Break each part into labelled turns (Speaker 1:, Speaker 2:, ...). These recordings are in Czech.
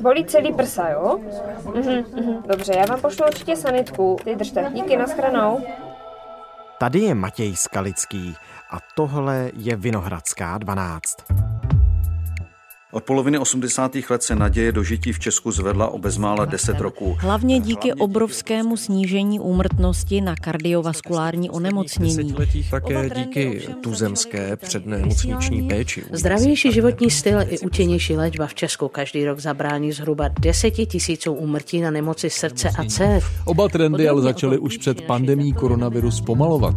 Speaker 1: Bolí celý prsa, jo? Mhm, mhm. Dobře, já vám pošlu určitě sanitku. Ty držte. Díky, naschranou.
Speaker 2: Tady je Matěj Skalický a tohle je Vinohradská 12.
Speaker 3: Od poloviny 80. let se naděje do žití v Česku zvedla o bezmála 10 roků.
Speaker 4: Hlavně díky obrovskému snížení úmrtnosti na kardiovaskulární onemocnění.
Speaker 5: Také díky tuzemské přednemocniční péči.
Speaker 6: Zdravější životní styl i účinnější léčba v Česku každý rok zabrání zhruba 10 tisíců úmrtí na nemoci srdce a cév.
Speaker 7: Oba trendy ale začaly už před pandemí koronaviru zpomalovat.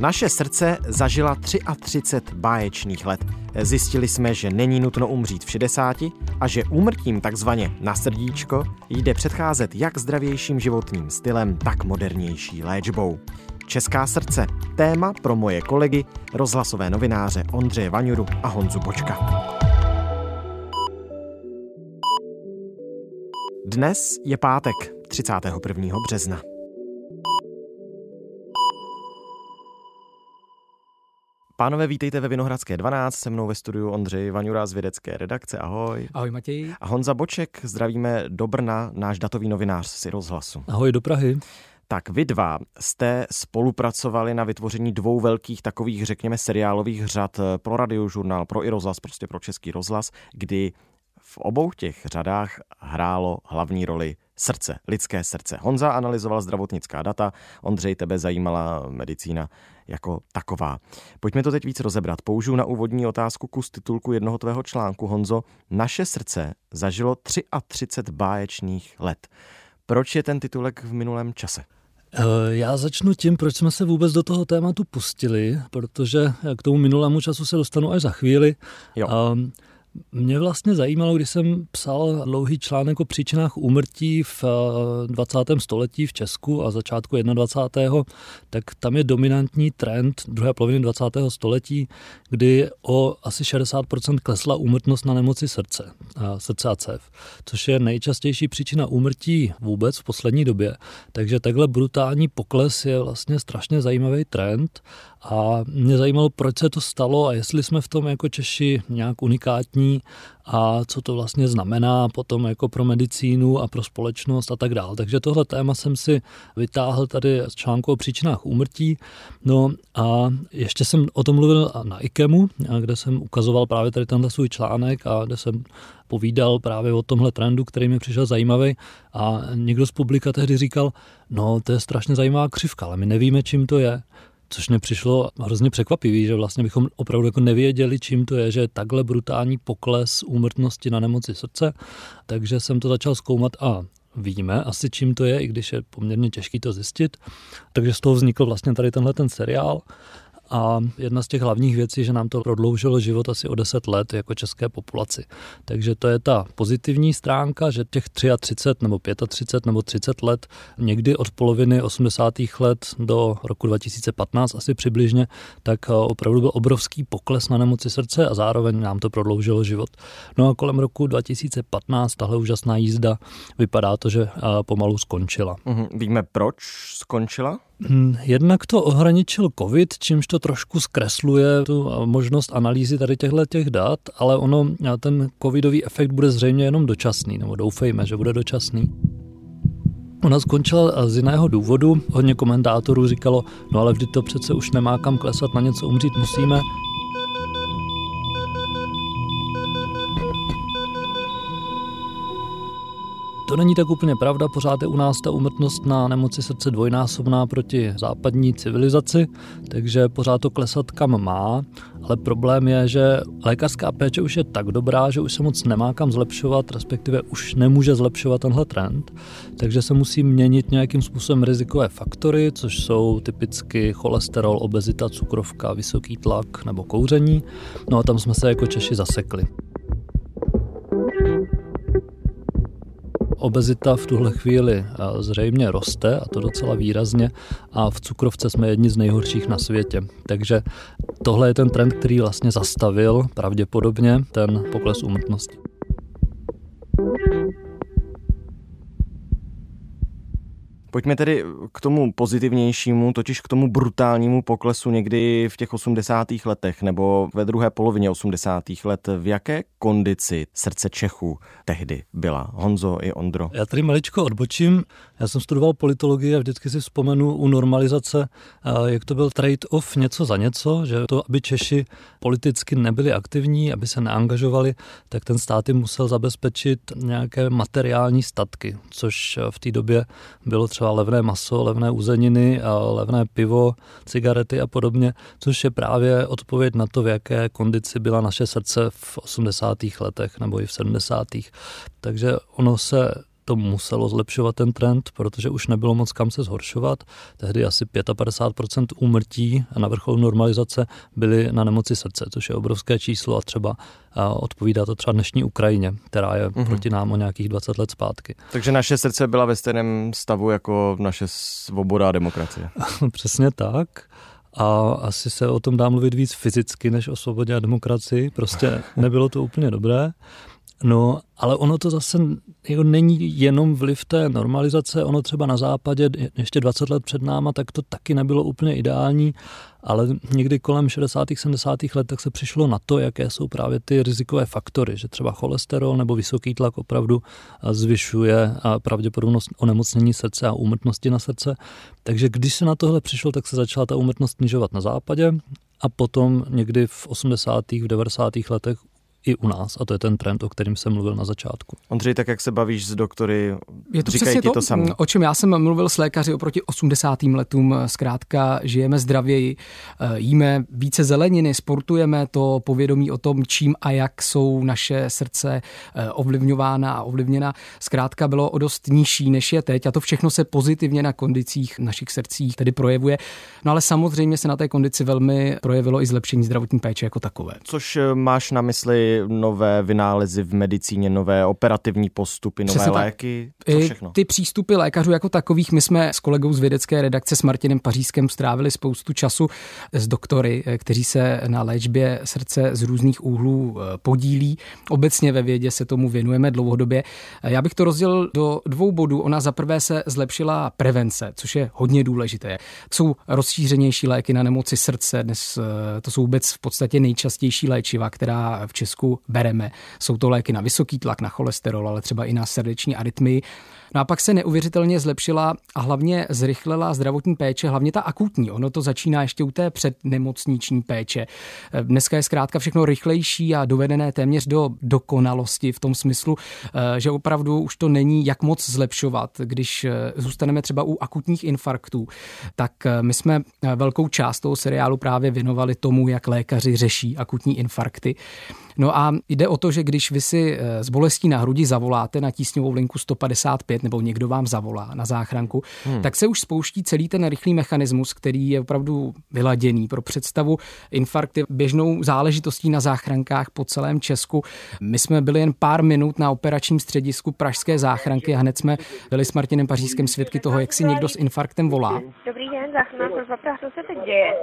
Speaker 2: Naše srdce zažila 33 báječných let. Zjistili jsme, že není nutno umřít v 60 a že úmrtím takzvaně na srdíčko jde předcházet jak zdravějším životním stylem, tak modernější léčbou. Česká srdce. Téma pro moje kolegy, rozhlasové novináře Ondřeje Vaňuru a Honzu Bočka. Dnes je pátek, 31. března. Pánové, vítejte ve Vinohradské 12, se mnou ve studiu Ondřej Vaňura z vědecké redakce, ahoj.
Speaker 8: Ahoj Matěj.
Speaker 2: A Honza Boček, zdravíme do Brna, náš datový novinář si rozhlasu.
Speaker 8: Ahoj do Prahy.
Speaker 2: Tak vy dva jste spolupracovali na vytvoření dvou velkých takových, řekněme, seriálových řad pro radiožurnál, pro i rozhlas, prostě pro český rozhlas, kdy v obou těch řadách hrálo hlavní roli srdce, lidské srdce. Honza analyzoval zdravotnická data, Ondřej tebe zajímala medicína jako taková. Pojďme to teď víc rozebrat. Použiju na úvodní otázku kus titulku jednoho tvého článku. Honzo, naše srdce zažilo 33 báječných let. Proč je ten titulek v minulém čase?
Speaker 8: Eh, já začnu tím, proč jsme se vůbec do toho tématu pustili, protože k tomu minulému času se dostanu až za chvíli.
Speaker 2: Jo.
Speaker 8: Um, mě vlastně zajímalo, když jsem psal dlouhý článek o příčinách úmrtí v 20. Eh, století v Česku a začátku 21. tak tam je dominantní trend druhé poloviny 20. století, kdy o asi 60% klesla úmrtnost na nemoci srdce, srdce a cév, což je nejčastější příčina úmrtí vůbec v poslední době. Takže takhle brutální pokles je vlastně strašně zajímavý trend a mě zajímalo, proč se to stalo a jestli jsme v tom jako Češi nějak unikátní a co to vlastně znamená potom jako pro medicínu a pro společnost a tak dále. Takže tohle téma jsem si vytáhl tady z článku o příčinách úmrtí. No a ještě jsem o tom mluvil na IKEMu, kde jsem ukazoval právě tady tenhle svůj článek a kde jsem povídal právě o tomhle trendu, který mi přišel zajímavý a někdo z publika tehdy říkal, no to je strašně zajímavá křivka, ale my nevíme, čím to je což mě přišlo hrozně překvapivý, že vlastně bychom opravdu jako nevěděli, čím to je, že je takhle brutální pokles úmrtnosti na nemoci srdce, takže jsem to začal zkoumat a víme asi, čím to je, i když je poměrně těžký to zjistit. Takže z toho vznikl vlastně tady tenhle ten seriál a jedna z těch hlavních věcí, že nám to prodloužilo život asi o 10 let jako české populaci. Takže to je ta pozitivní stránka, že těch 33 nebo 35 nebo 30 let, někdy od poloviny 80. let do roku 2015 asi přibližně, tak eh, opravdu byl obrovský pokles na nemoci srdce a zároveň nám to prodloužilo život. No a kolem roku 2015 tahle úžasná jízda vypadá to, že eh, pomalu skončila.
Speaker 2: Mhm. Víme, proč skončila?
Speaker 8: Hm, jednak to ohraničil COVID, čímž to trošku zkresluje tu možnost analýzy tady těchto těch dat, ale ono, ten covidový efekt bude zřejmě jenom dočasný, nebo doufejme, že bude dočasný. Ona skončila z jiného důvodu. Hodně komentátorů říkalo, no ale vždy to přece už nemá kam klesat, na něco umřít musíme. To není tak úplně pravda, pořád je u nás ta umrtnost na nemoci srdce dvojnásobná proti západní civilizaci, takže pořád to klesat kam má, ale problém je, že lékařská péče už je tak dobrá, že už se moc nemá kam zlepšovat, respektive už nemůže zlepšovat tenhle trend, takže se musí měnit nějakým způsobem rizikové faktory, což jsou typicky cholesterol, obezita, cukrovka, vysoký tlak nebo kouření. No a tam jsme se jako Češi zasekli. Obezita v tuhle chvíli zřejmě roste a to docela výrazně a v cukrovce jsme jedni z nejhorších na světě. Takže tohle je ten trend, který vlastně zastavil pravděpodobně ten pokles úmrtnosti.
Speaker 2: Pojďme tedy k tomu pozitivnějšímu, totiž k tomu brutálnímu poklesu někdy v těch 80. letech nebo ve druhé polovině 80. let. V jaké kondici srdce Čechů tehdy byla? Honzo i Ondro.
Speaker 8: Já tady maličko odbočím. Já jsem studoval politologii a vždycky si vzpomenu u normalizace, jak to byl trade-off něco za něco, že to, aby Češi politicky nebyli aktivní, aby se neangažovali, tak ten stát jim musel zabezpečit nějaké materiální statky, což v té době bylo třeba levné maso, levné uzeniny, levné pivo, cigarety a podobně, což je právě odpověď na to, v jaké kondici byla naše srdce v 80. letech nebo i v 70. Takže ono se to muselo zlepšovat ten trend, protože už nebylo moc kam se zhoršovat. Tehdy asi 55% úmrtí na vrcholu normalizace byly na nemoci srdce, což je obrovské číslo a třeba odpovídá to třeba dnešní Ukrajině, která je mm-hmm. proti nám o nějakých 20 let zpátky.
Speaker 2: Takže naše srdce byla ve stejném stavu jako naše svoboda a demokracie.
Speaker 8: Přesně tak. A asi se o tom dá mluvit víc fyzicky než o svobodě a demokracii. Prostě nebylo to úplně dobré. No, ale ono to zase jako není jenom vliv té normalizace, ono třeba na západě ještě 20 let před náma, tak to taky nebylo úplně ideální, ale někdy kolem 60. 70. let tak se přišlo na to, jaké jsou právě ty rizikové faktory, že třeba cholesterol nebo vysoký tlak opravdu zvyšuje pravděpodobnost onemocnění srdce a úmrtnosti na srdce. Takže když se na tohle přišlo, tak se začala ta úmrtnost snižovat na západě a potom někdy v 80. v 90. letech i u nás a to je ten trend, o kterým jsem mluvil na začátku.
Speaker 2: Ondřej, tak jak se bavíš s doktory,
Speaker 9: je to přesně to, to samé. o čem já jsem mluvil s lékaři oproti 80. letům, zkrátka žijeme zdravěji, eh, jíme více zeleniny, sportujeme, to povědomí o tom, čím a jak jsou naše srdce eh, ovlivňována a ovlivněna, zkrátka bylo o dost nižší, než je teď a to všechno se pozitivně na kondicích našich srdcích tedy projevuje. No ale samozřejmě se na té kondici velmi projevilo i zlepšení zdravotní péče jako takové.
Speaker 2: Což eh, máš na mysli nové vynálezy v medicíně, nové operativní postupy, nové Přesně léky, co všechno?
Speaker 9: Ty přístupy lékařů jako takových, my jsme s kolegou z vědecké redakce s Martinem Pařískem strávili spoustu času s doktory, eh, kteří se na léčbě srdce z různých úhlů eh, podílí. Obecně ve vědě se tomu věnujeme dlouhodobě. Eh, já bych to rozdělil do dvou bodů. Ona za prvé se zlepšila prevence, což je hodně důležité. Jsou rozšířenější léky na nemoci srdce, dnes to jsou vůbec v podstatě nejčastější léčiva, která v Česku Česku bereme. Jsou to léky na vysoký tlak, na cholesterol, ale třeba i na srdeční arytmii. No a pak se neuvěřitelně zlepšila a hlavně zrychlila zdravotní péče, hlavně ta akutní. Ono to začíná ještě u té přednemocniční péče. Dneska je zkrátka všechno rychlejší a dovedené téměř do dokonalosti v tom smyslu, eh, že opravdu už to není jak moc zlepšovat. Když eh, zůstaneme třeba u akutních infarktů, tak eh, my jsme velkou část toho seriálu právě věnovali tomu, jak lékaři řeší akutní infarkty. No a jde o to, že když vy si s bolestí na hrudi zavoláte na tísňovou linku 155 nebo někdo vám zavolá na záchranku, hmm. tak se už spouští celý ten rychlý mechanismus, který je opravdu vyladěný pro představu. Infarkt je běžnou záležitostí na záchrankách po celém Česku. My jsme byli jen pár minut na operačním středisku Pražské záchranky a hned jsme byli s Martinem Pařížským svědky toho, jak si někdo s infarktem volá.
Speaker 1: Dobrý den, záchranná služba co se teď děje?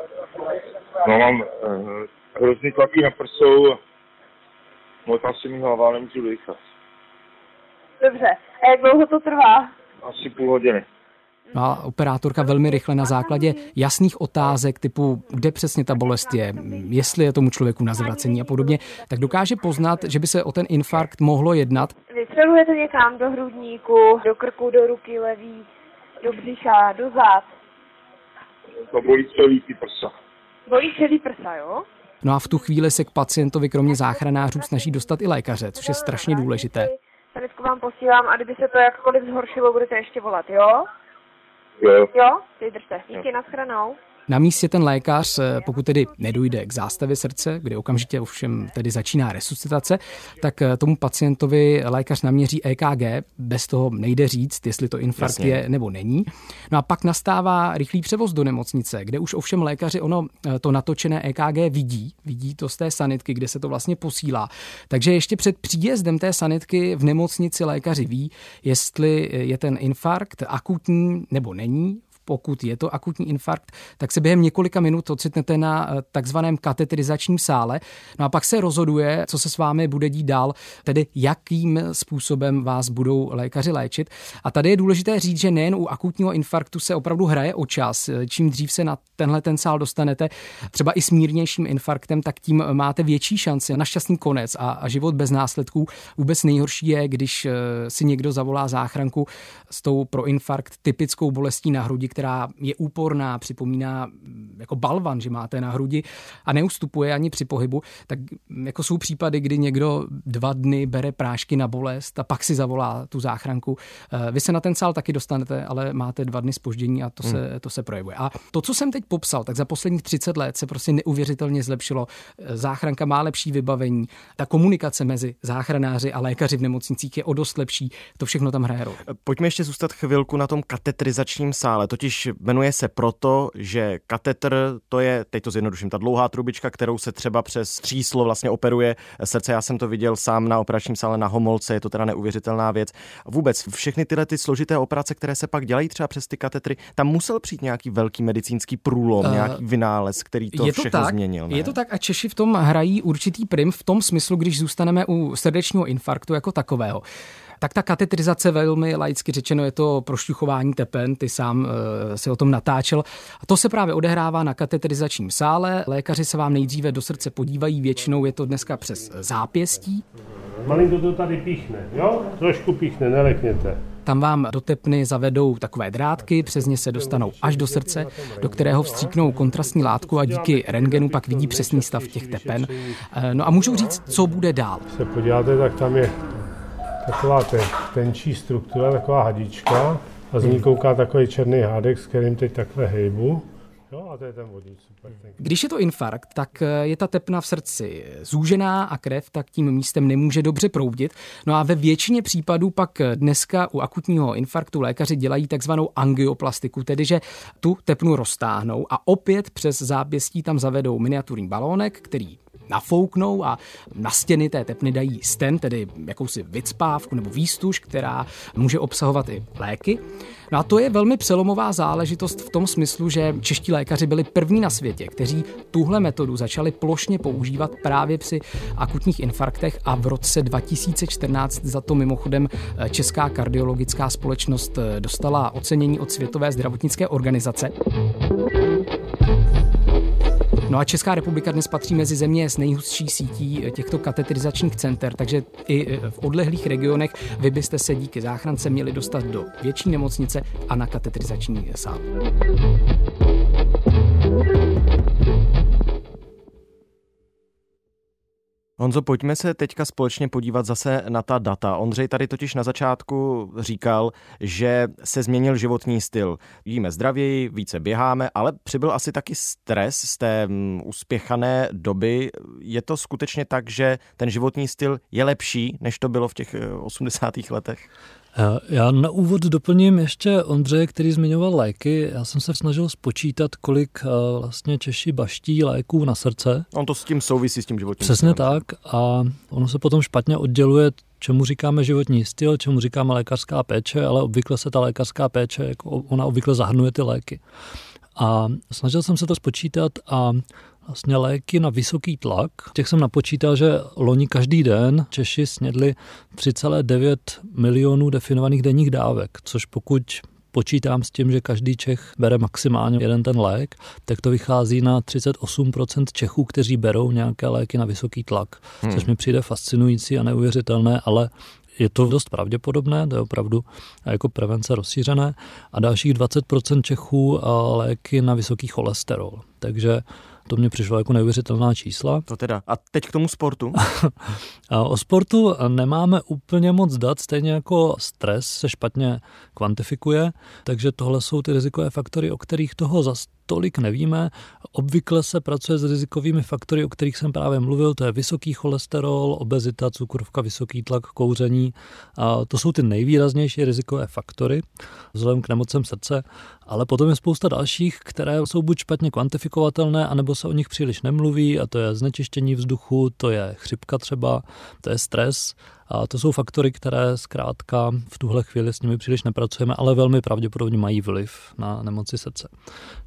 Speaker 10: No mám uh, hrozný tlaky na prsou, možná si mi hlava, nemůžu dýchat.
Speaker 1: Dobře. A jak dlouho to trvá?
Speaker 10: Asi půl hodiny.
Speaker 9: No a operátorka velmi rychle na základě jasných otázek typu, kde přesně ta bolest je, jestli je tomu člověku na zvracení a podobně, tak dokáže poznat, že by se o ten infarkt mohlo jednat.
Speaker 1: Vystřelujete někam do hrudníku, do krku, do ruky levý, do břicha, do zad.
Speaker 10: To bolí celý ty prsa.
Speaker 1: Bolí celý prsa, jo?
Speaker 9: No a v tu chvíli se k pacientovi kromě záchranářů snaží dostat i lékaře, což je strašně důležité.
Speaker 1: Sanitku vám posílám a kdyby se to jakkoliv zhoršilo, budete ještě volat, jo?
Speaker 10: Jo.
Speaker 1: Jo? Vydržte. Díky, nashledanou.
Speaker 9: Na místě ten lékař, eh, pokud tedy nedojde k zástavě srdce, kdy okamžitě ovšem tedy začíná resuscitace, tak eh, tomu pacientovi lékař naměří EKG, bez toho nejde říct, jestli to infarkt Jasně. je nebo není. No a pak nastává rychlý převoz do nemocnice, kde už ovšem lékaři ono eh, to natočené EKG vidí, vidí to z té sanitky, kde se to vlastně posílá. Takže ještě před příjezdem té sanitky v nemocnici lékaři ví, jestli je ten infarkt akutní nebo není pokud je to akutní infarkt, tak se během několika minut ocitnete na eh, takzvaném kateterizačním sále. No a pak se rozhoduje, co se s vámi bude dít dál, tedy jakým způsobem vás budou lékaři léčit. A tady je důležité říct, že nejen u akutního infarktu se opravdu hraje o čas. Čím dřív se na tenhle ten sál dostanete, třeba i s mírnějším infarktem, tak tím máte větší šanci na šťastný konec a, a život bez následků. Vůbec nejhorší je, když eh, si někdo zavolá záchranku s tou pro infarkt typickou bolestí na hrudi, která je úporná, připomíná mm, jako balvan, že máte na hrudi a neustupuje ani při pohybu, tak mm, jako jsou případy, kdy někdo dva dny bere prášky na bolest a pak si zavolá tu záchranku. Eh, vy se na ten sál taky dostanete, ale máte dva dny spoždění a to, hmm. se, to se projevuje. A to, co jsem teď popsal, tak za posledních 30 let se prostě neuvěřitelně zlepšilo. Eh, záchranka má lepší vybavení, ta komunikace mezi záchranáři a lékaři v nemocnicích je o dost lepší. To všechno tam hraje roli.
Speaker 2: Pojďme ještě zůstat chvilku na tom katetrizačním sále. Totiž jmenuje se proto, že katetr to je, teď to zjednoduším, ta dlouhá trubička, kterou se třeba přes tříslo vlastně operuje srdce. Já jsem to viděl sám na operačním sále na Homolce, je to teda neuvěřitelná věc. Vůbec všechny tyhle ty složité operace, které se pak dělají třeba přes ty katetry, tam musel přijít nějaký velký medicínský průlom, uh, nějaký vynález, který to,
Speaker 9: je
Speaker 2: to všechno
Speaker 9: tak,
Speaker 2: změnil. Ne?
Speaker 9: Je to tak a Češi v tom hrají určitý prim v tom smyslu, když zůstaneme u srdečního infarktu jako takového tak ta katetrizace velmi laicky řečeno je to prošťuchování tepen, ty sám e, si o tom natáčel. A to se právě odehrává na katetrizačním sále. Lékaři se vám nejdříve do srdce podívají, většinou je to dneska přes zápěstí.
Speaker 11: Malinko to tady píchne, jo? Trošku píchne, nelekněte.
Speaker 9: Tam vám do tepny zavedou takové drátky, přes ně se dostanou až do srdce, do kterého vstříknou kontrastní látku a díky rentgenu pak vidí přesný stav těch tepen. Eh, no a můžu říct, co bude dál.
Speaker 11: Se podíváte, tak tam je taková ten, tenčí struktura, taková hadička a z ní kouká takový černý hádek, s kterým teď takhle hejbu. Jo, a to je ten vodík, super.
Speaker 9: Když je to infarkt, tak eh, je ta tepna v srdci zúžená a krev tak tím místem nemůže dobře proudit. No a ve většině případů pak dneska u akutního infarktu lékaři dělají takzvanou angioplastiku, tedy že tu tepnu roztáhnou a opět přes zápěstí tam zavedou miniaturní balónek, který nafouknou a na stěny té tepny dají sten, tedy jakousi vycpávku nebo výstuž, která může obsahovat i léky. No a to je velmi přelomová záležitost v tom smyslu, že čeští lékaři byli první na světě, kteří tuhle metodu začali plošně používat právě při akutních infarktech a v roce 2014 za to mimochodem eh, Česká kardiologická společnost eh, dostala ocenění od Světové zdravotnické organizace. No a Česká republika dnes patří mezi země s nejhustší sítí těchto katetrizačních center, takže i v odlehlých regionech vy byste se díky záchrance měli dostat do větší nemocnice a na katetrizační sál.
Speaker 2: Honzo, pojďme se teďka společně podívat zase na ta data. Ondřej tady totiž na začátku říkal, že se změnil životní styl. Jíme zdravěji, více běháme, ale přibyl asi taky stres z té mm, uspěchané doby. Je to skutečně tak, že ten životní styl je lepší, než to bylo v těch 80. Eh, letech?
Speaker 8: Já na úvod doplním ještě Ondřeje, který zmiňoval léky. Já jsem se snažil spočítat, kolik eh, vlastně Češi baští léků na srdce.
Speaker 2: On to s tím souvisí s tím životním
Speaker 8: Přesně stylem. tak a ono se potom špatně odděluje, čemu říkáme životní styl, čemu říkáme lékařská péče, ale obvykle se ta lékařská péče, jako ona obvykle zahrnuje ty léky. A snažil jsem se to spočítat a vlastně léky na vysoký tlak. Těch jsem napočítal, že loni každý den Češi snědli 3,9 milionů definovaných denních dávek, což pokud počítám s tím, že každý Čech bere maximálně jeden ten lék, tak to vychází na 38% Čechů, kteří berou nějaké léky na vysoký tlak, hmm. což mi přijde fascinující a neuvěřitelné, ale je to dost pravděpodobné, to je opravdu jako prevence rozšířené a dalších 20% Čechů léky na vysoký cholesterol. Takže to mě přišlo jako neuvěřitelná čísla.
Speaker 2: To teda. A teď k tomu sportu?
Speaker 8: a o sportu nemáme úplně moc dat, stejně jako stres se špatně kvantifikuje, takže tohle jsou ty rizikové faktory, o kterých toho zas tolik nevíme. Obvykle se pracuje s rizikovými faktory, o kterých jsem právě mluvil, to je vysoký cholesterol, obezita, cukrovka, vysoký tlak, kouření. A to jsou ty nejvýraznější rizikové faktory vzhledem k nemocem srdce, ale potom je spousta dalších, které jsou buď špatně kvantifikovatelné, anebo se o nich příliš nemluví, a to je znečištění vzduchu, to je chřipka třeba, to je stres, A to jsou faktory, které zkrátka v tuhle chvíli s nimi příliš nepracujeme, ale velmi pravděpodobně mají vliv na nemoci srdce.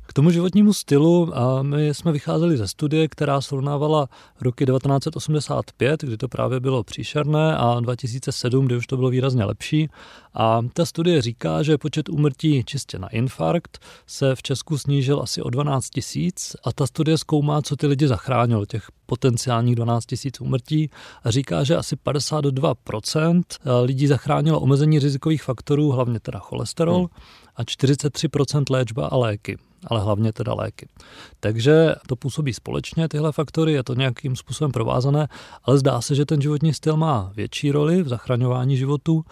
Speaker 8: K tomu životnímu stylu my jsme vycházeli ze studie, která srovnávala roky 1985, kdy to právě bylo příšerné, a 2007, kdy už to bylo výrazně lepší. A ta studie říká, že počet úmrtí čistě na infarkt se v Česku snížil asi o 12 tisíc a ta studie zkoumá, co ty lidi zachránilo, těch potenciálních 12 tisíc úmrtí a říká, že asi 52% lidí zachránilo omezení rizikových faktorů, hlavně teda cholesterol, hmm. a 43% léčba a léky ale hlavně teda léky. Takže to působí společně, tyhle faktory, je to nějakým způsobem provázané, ale zdá se, že ten životní styl má větší roli v zachraňování životů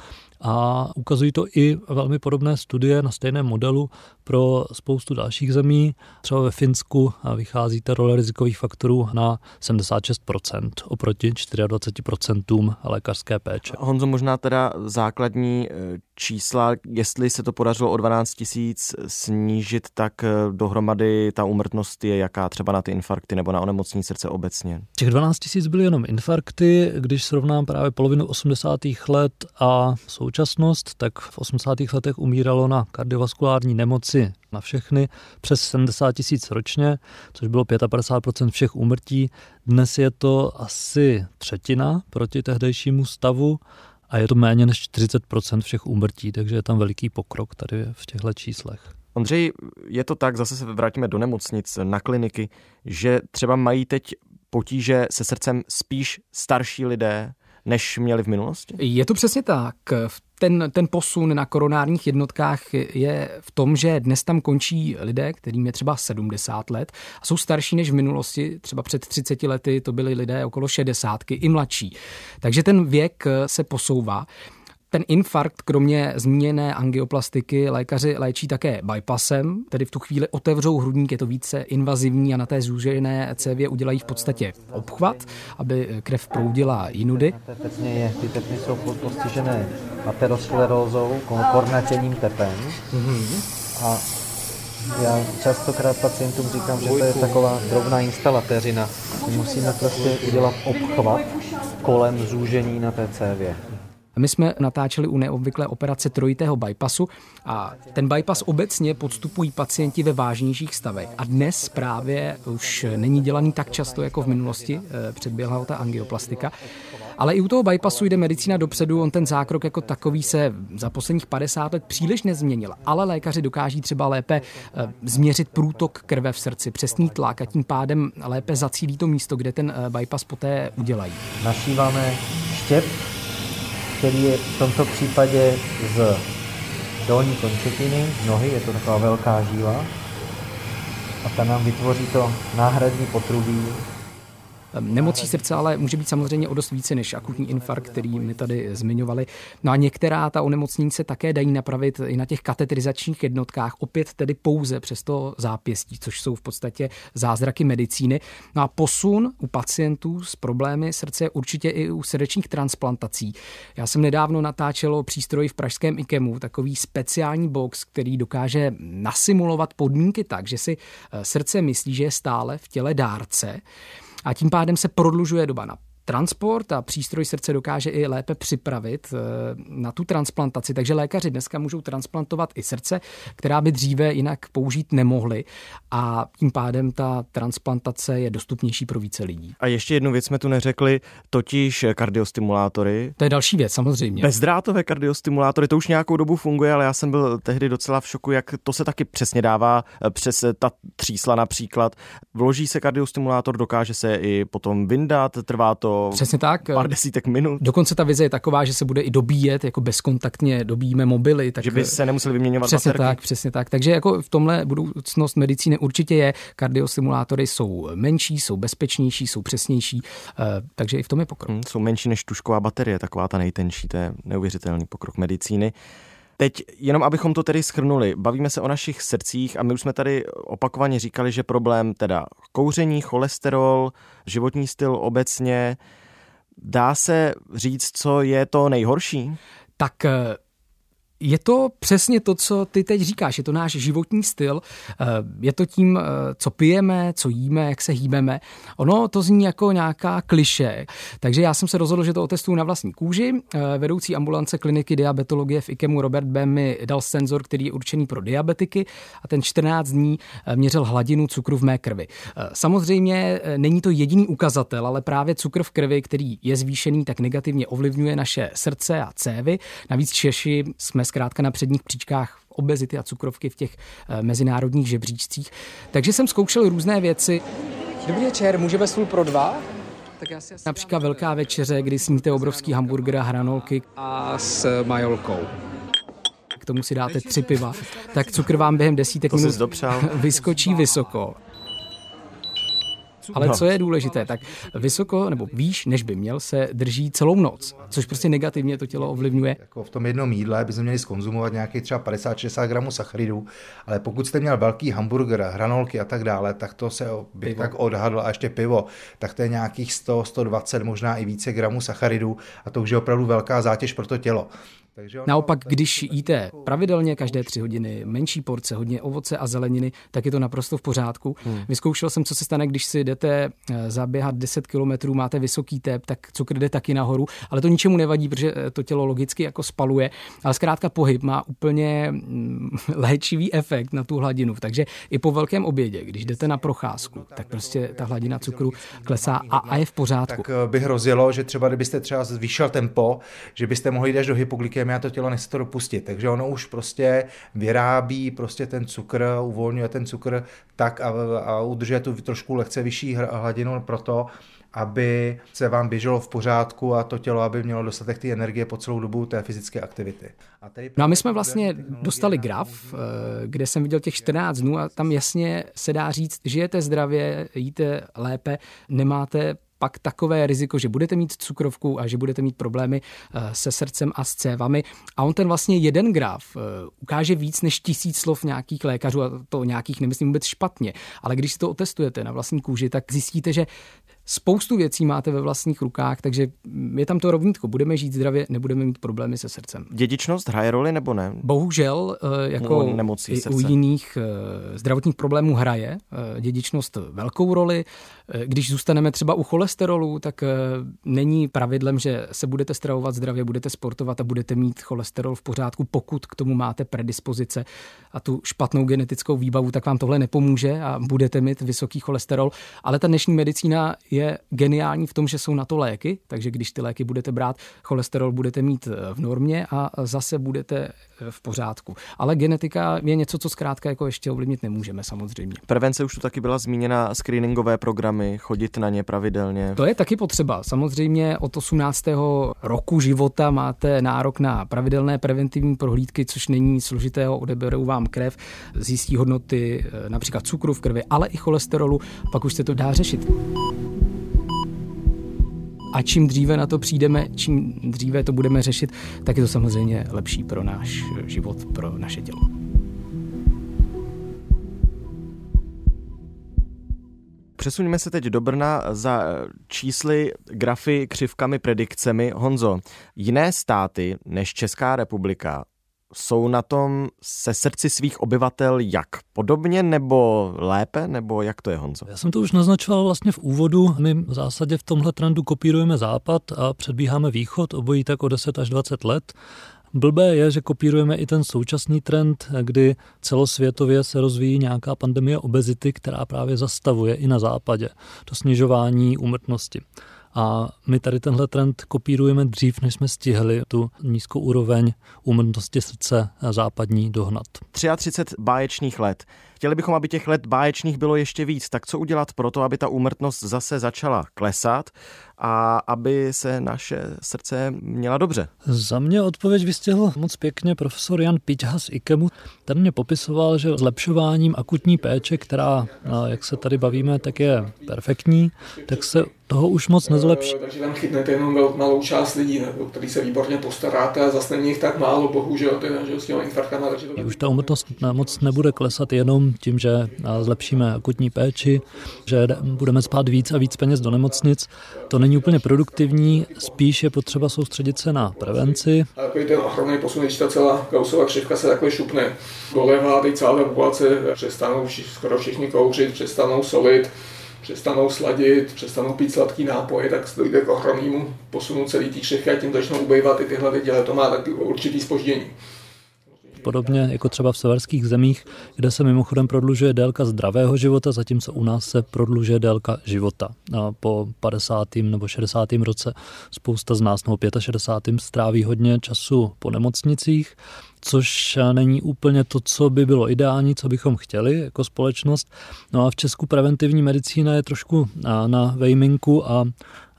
Speaker 8: a ukazují to i velmi podobné studie na stejném modelu pro spoustu dalších zemí. Třeba ve Finsku vychází ta role rizikových faktorů na 76% oproti 24% lékařské péče.
Speaker 2: Honzo, možná teda základní e, čísla, jestli se to podařilo o 12 tisíc snížit, tak e, dohromady ta úmrtnost je jaká třeba na ty infarkty nebo na onemocnění srdce obecně?
Speaker 8: Těch 12 tisíc byly jenom infarkty, když srovnám právě polovinu 80. let a současnost, tak v 80. letech umíralo na kardiovaskulární nemoci na všechny přes 70 tisíc ročně, což bylo 55% všech úmrtí. Dnes je to asi třetina proti tehdejšímu stavu a je to méně než 40% všech úmrtí, takže je tam veliký pokrok tady v těchto číslech.
Speaker 2: Ondřej, je to tak, zase se vrátíme do nemocnic, na kliniky, že třeba mají teď potíže se srdcem spíš starší lidé, než měli v minulosti?
Speaker 9: Je to přesně tak. Ten, ten posun na koronárních jednotkách je v tom, že dnes tam končí lidé, kterým je třeba 70 let a jsou starší než v minulosti. Třeba před 30 lety to byli lidé okolo 60 i mladší. Takže ten věk se posouvá. Ten infarkt, kromě zmíněné angioplastiky, lékaři léčí také bypassem, tedy v tu chvíli otevřou hrudník, je to více invazivní a na té zúžené cévě udělají v podstatě obchvat, aby krev proudila jinudy.
Speaker 12: Je, ty tepny jsou postižené aterosklerózou, kornačením tepen. Mm-hmm. A já častokrát pacientům říkám, že to je taková drobná instalatéřina. Musíme prostě udělat obchvat kolem zúžení na té cévě.
Speaker 9: My jsme natáčeli u neobvyklé operace trojitého bypassu a ten bypass obecně podstupují pacienti ve vážnějších stavech. A dnes právě už není dělaný tak často jako v minulosti, eh, předběhla ta angioplastika. Ale i u toho bypassu jde medicína dopředu, on ten zákrok jako takový se za posledních 50 let příliš nezměnil, ale lékaři dokáží třeba lépe eh, změřit průtok krve v srdci, přesný tlak a tím pádem lépe zacílí to místo, kde ten eh, bypass poté udělají.
Speaker 12: Našíváme štěp který je v tomto případě z dolní končetiny, nohy, je to taková velká žíla. A ta nám vytvoří to náhradní potrubí
Speaker 9: Nemocí srdce ale může být samozřejmě o dost více než akutní infarkt, který my tady zmiňovali. No a některá ta onemocnění se také dají napravit i na těch kateterizačních jednotkách, opět tedy pouze přes to zápěstí, což jsou v podstatě zázraky medicíny. No a posun u pacientů s problémy srdce určitě i u srdečních transplantací. Já jsem nedávno natáčel přístroj v pražském IKEMu, takový speciální box, který dokáže nasimulovat podmínky tak, že si eh, srdce myslí, že je stále v těle dárce a tím pádem se prodlužuje doba na transport a přístroj srdce dokáže i lépe připravit eh, na tu transplantaci. Takže lékaři dneska můžou transplantovat i srdce, která by dříve jinak použít nemohli a tím pádem ta transplantace je dostupnější pro více lidí.
Speaker 2: A ještě jednu věc jsme tu neřekli, totiž kardiostimulátory.
Speaker 9: To je další věc, samozřejmě.
Speaker 2: Bezdrátové kardiostimulátory, to už nějakou dobu funguje, ale já jsem byl tehdy docela v šoku, jak to se taky přesně dává eh, přes ta třísla například. Vloží se kardiostimulátor, dokáže se i potom vyndat, trvá to
Speaker 9: Přesně tak.
Speaker 2: pár desítek minut.
Speaker 9: Dokonce ta vize je taková, že se bude i dobíjet, jako bezkontaktně dobíjíme mobily. Tak
Speaker 2: že by se nemuseli vyměňovat
Speaker 9: Přesně
Speaker 2: baterky.
Speaker 9: tak, přesně tak. Takže jako v tomhle budoucnost medicíny určitě je. Kardiostimulátory jsou menší, jsou bezpečnější, jsou přesnější, eh, takže i v tom je pokrok. Hmm,
Speaker 2: jsou menší než tušková baterie, taková ta nejtenší, to je neuvěřitelný pokrok medicíny. Teď jenom abychom to tedy schrnuli, bavíme se o našich srdcích a my už jsme tady opakovaně říkali, že problém teda kouření, cholesterol, životní styl obecně, dá se říct, co je to nejhorší?
Speaker 9: Tak eh, Je to přesně to, co ty teď říkáš, je to náš životní styl, eh, je to tím, eh, co pijeme, co jíme, jak se hýbeme. Ono to zní jako nějaká kliše, takže já jsem se rozhodl, že to otestuju na vlastní kůži. Eh, vedoucí ambulance kliniky diabetologie v IKEMu Robert B. mi dal senzor, který je určený pro diabetiky a ten 14 dní měřil hladinu cukru v mé krvi. Samozřejmě není to jediný ukazatel, ale právě cukr v krvi, který je zvýšený, tak negativně ovlivňuje naše srdce a cévy. Navíc Češi jsme zkrátka na předních příčkách obezity a cukrovky v těch eh, mezinárodních žebříčcích. Takže jsem zkoušel různé věci. Dobrý večer, můžeme stůl pro dva? Tak já si Například velká večeře, kdy sníte obrovský hamburger a hranolky.
Speaker 5: A s majolkou
Speaker 9: k tomu si dáte tři piva, tak cukr vám během desítek minut vyskočí vysoko. Ale no. co je důležité, tak vysoko nebo výš, než by měl, se drží celou noc, což prostě negativně to tělo ovlivňuje.
Speaker 13: Jako v tom jednom jídle bychom měli skonzumovat nějakých třeba 50-60 gramů sacharidů, ale pokud jste měl velký hamburger, hranolky a tak dále, tak to se bych tak odhadl a ještě pivo, tak to je nějakých 100, 120, možná i více gramů sacharidů a to už je opravdu velká zátěž pro to tělo.
Speaker 9: Naopak, když jíte pravidelně každé tři hodiny menší porce, hodně ovoce a zeleniny, tak je to naprosto v pořádku. Hmm. Vyzkoušel jsem, co se stane, když si jdete eh, zaběhat 10 kilometrů, máte vysoký tep, tak cukr jde taky nahoru, ale to ničemu nevadí, protože eh, to tělo logicky jako spaluje. Ale zkrátka pohyb má úplně mm, léčivý efekt na tu hladinu. Takže i po velkém obědě, když jdete na procházku, tak prostě ta hladina cukru klesá a, a je v pořádku.
Speaker 13: Tak eh, by hrozilo, že třeba kdybyste třeba zvýšil tempo, že byste mohli jít až do hypoglykemie a to tělo nechce to dopustit. Takže ono už prostě vyrábí prostě ten cukr, uvolňuje ten cukr tak a, a udržuje tu trošku lehce vyšší hladinu pro to, aby se vám běželo v pořádku a to tělo, aby mělo dostatek té energie po celou dobu té fyzické aktivity.
Speaker 9: A tady no a my jsme vlastně dostali graf, eh, kde jsem viděl těch 14 dnů a tam jasně se dá říct, žijete zdravě, jíte lépe, nemáte pak takové riziko, že budete mít cukrovku a že budete mít problémy eh, se srdcem a s cévami. A on ten vlastně jeden graf eh, ukáže víc než tisíc slov nějakých lékařů, a to nějakých nemyslím vůbec špatně, ale když si to otestujete na vlastní kůži, tak zjistíte, že spoustu věcí máte ve vlastních rukách, takže je tam to rovnítko. Budeme žít zdravě, nebudeme mít problémy se srdcem.
Speaker 2: Dědičnost hraje roli nebo ne?
Speaker 9: Bohužel, eh, jako u, nemocí i u jiných zdravotních problémů hraje dědičnost velkou roli. Když zůstaneme třeba u cholesterolu, tak není pravidlem, že se budete stravovat zdravě, budete sportovat a budete mít cholesterol v pořádku, pokud k tomu máte predispozice a tu špatnou genetickou výbavu, tak vám tohle nepomůže a budete mít vysoký cholesterol. Ale ta dnešní medicína je geniální v tom, že jsou na to léky, takže když ty léky budete brát, cholesterol budete mít v normě a zase budete v pořádku. Ale genetika je něco, co zkrátka jako ještě ovlivnit nemůžeme samozřejmě.
Speaker 2: Prevence už tu taky byla zmíněna, screeningové programy, chodit na ně pravidelně.
Speaker 9: To je taky potřeba. Samozřejmě od 18. roku života máte nárok na pravidelné preventivní prohlídky, což není složitého, odeberou vám krev, zjistí hodnoty eh, například cukru v krvi, ale i cholesterolu, pak už se to dá řešit. A čím dříve na to přijdeme, čím dříve to budeme řešit, tak je to samozřejmě lepší pro náš život, pro naše tělo.
Speaker 2: Přesuňme se teď do Brna za čísly, grafy, křivkami, predikcemi. Honzo, jiné státy než Česká republika jsou na tom se srdci svých obyvatel jak? Podobně nebo lépe, nebo jak to je, Honzo?
Speaker 8: Já jsem to už naznačoval vlastně v úvodu. My v zásadě v tomhle trendu kopírujeme západ a předbíháme východ, obojí tak o 10 až 20 let. Blbé je, že kopírujeme i ten současný trend, kdy celosvětově se rozvíjí nějaká pandemie obezity, která právě zastavuje i na západě to snižování úmrtnosti. A my tady tenhle trend kopírujeme dřív, než jsme stihli tu nízkou úroveň úmrtnosti srdce západní dohnat.
Speaker 2: 33 báječných let. Chtěli bychom, aby těch let báječných bylo ještě víc, tak co udělat pro to, aby ta úmrtnost zase začala klesat a aby se naše srdce měla dobře?
Speaker 8: Za mě odpověď vystihl moc pěkně profesor Jan Piťha z IKEMu. Ten mě popisoval, že zlepšováním akutní péče, která, jak se tady bavíme, tak je perfektní, tak se toho už moc nezlepší.
Speaker 14: Takže tam chytnete jenom malou část lidí, o který se výborně postaráte a zase není jich tak málo, bohužel, teda, že s těmi infarktama. Takže to...
Speaker 8: Už ta umrtnost moc nebude klesat jenom tím, že zlepšíme akutní péči, že budeme spát víc a víc peněz do nemocnic. To není úplně produktivní, spíš je potřeba soustředit se na prevenci.
Speaker 14: A takový ten ohromný posun, když ta celá kausová křivka se takhle šupne doleva, teď celá populace přestanou skoro všichni kouřit, přestanou solit, přestanou sladit, přestanou pít sladký nápoje, tak dojde k ohromnému posunu celý té křivky a tím začnou ubývat i tyhle lidi, to má taky určitý spoždění
Speaker 8: podobně jako třeba v severských zemích, kde se mimochodem prodlužuje délka zdravého života, zatímco u nás se prodlužuje délka života. A po 50. nebo 60. roce spousta z nás, nebo 65. stráví hodně času po nemocnicích, což není úplně to, co by bylo ideální, co bychom chtěli jako společnost. No a v Česku preventivní medicína je trošku na vejminku a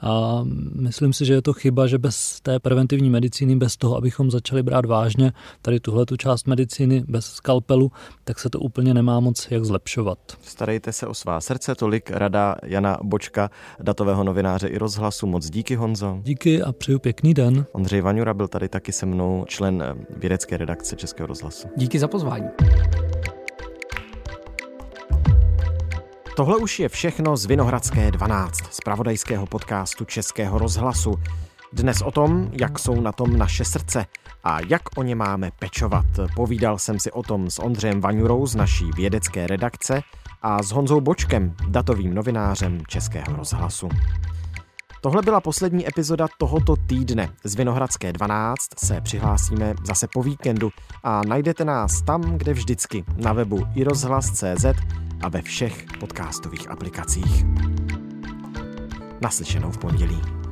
Speaker 8: a myslím si, že je to chyba, že bez té preventivní medicíny, bez toho, abychom začali brát vážně tady tuhle tu část medicíny bez skalpelu, tak se to úplně nemá moc jak zlepšovat.
Speaker 2: Starejte se o svá srdce, tolik rada Jana Bočka, datového novináře i rozhlasu. Moc díky Honzo.
Speaker 8: Díky a přeju pěkný den.
Speaker 2: Ondřej Vaňura byl tady taky se mnou, člen vědecké redakce Českého rozhlasu.
Speaker 9: Díky za pozvání.
Speaker 2: Tohle už je všechno z Vinohradské 12, z pravodajského podcastu Českého rozhlasu. Dnes o tom, jak jsou na tom naše srdce a jak o ně máme pečovat. Povídal jsem si o tom s Ondřejem Vaňurou z naší vědecké redakce a s Honzou Bočkem, datovým novinářem Českého rozhlasu. Tohle byla poslední epizoda tohoto týdne. Z Vinohradské 12 se přihlásíme zase po víkendu a najdete nás tam, kde vždycky, na webu iRozhlas.cz a ve všech podcastových aplikacích. Naslyšenou v pondělí.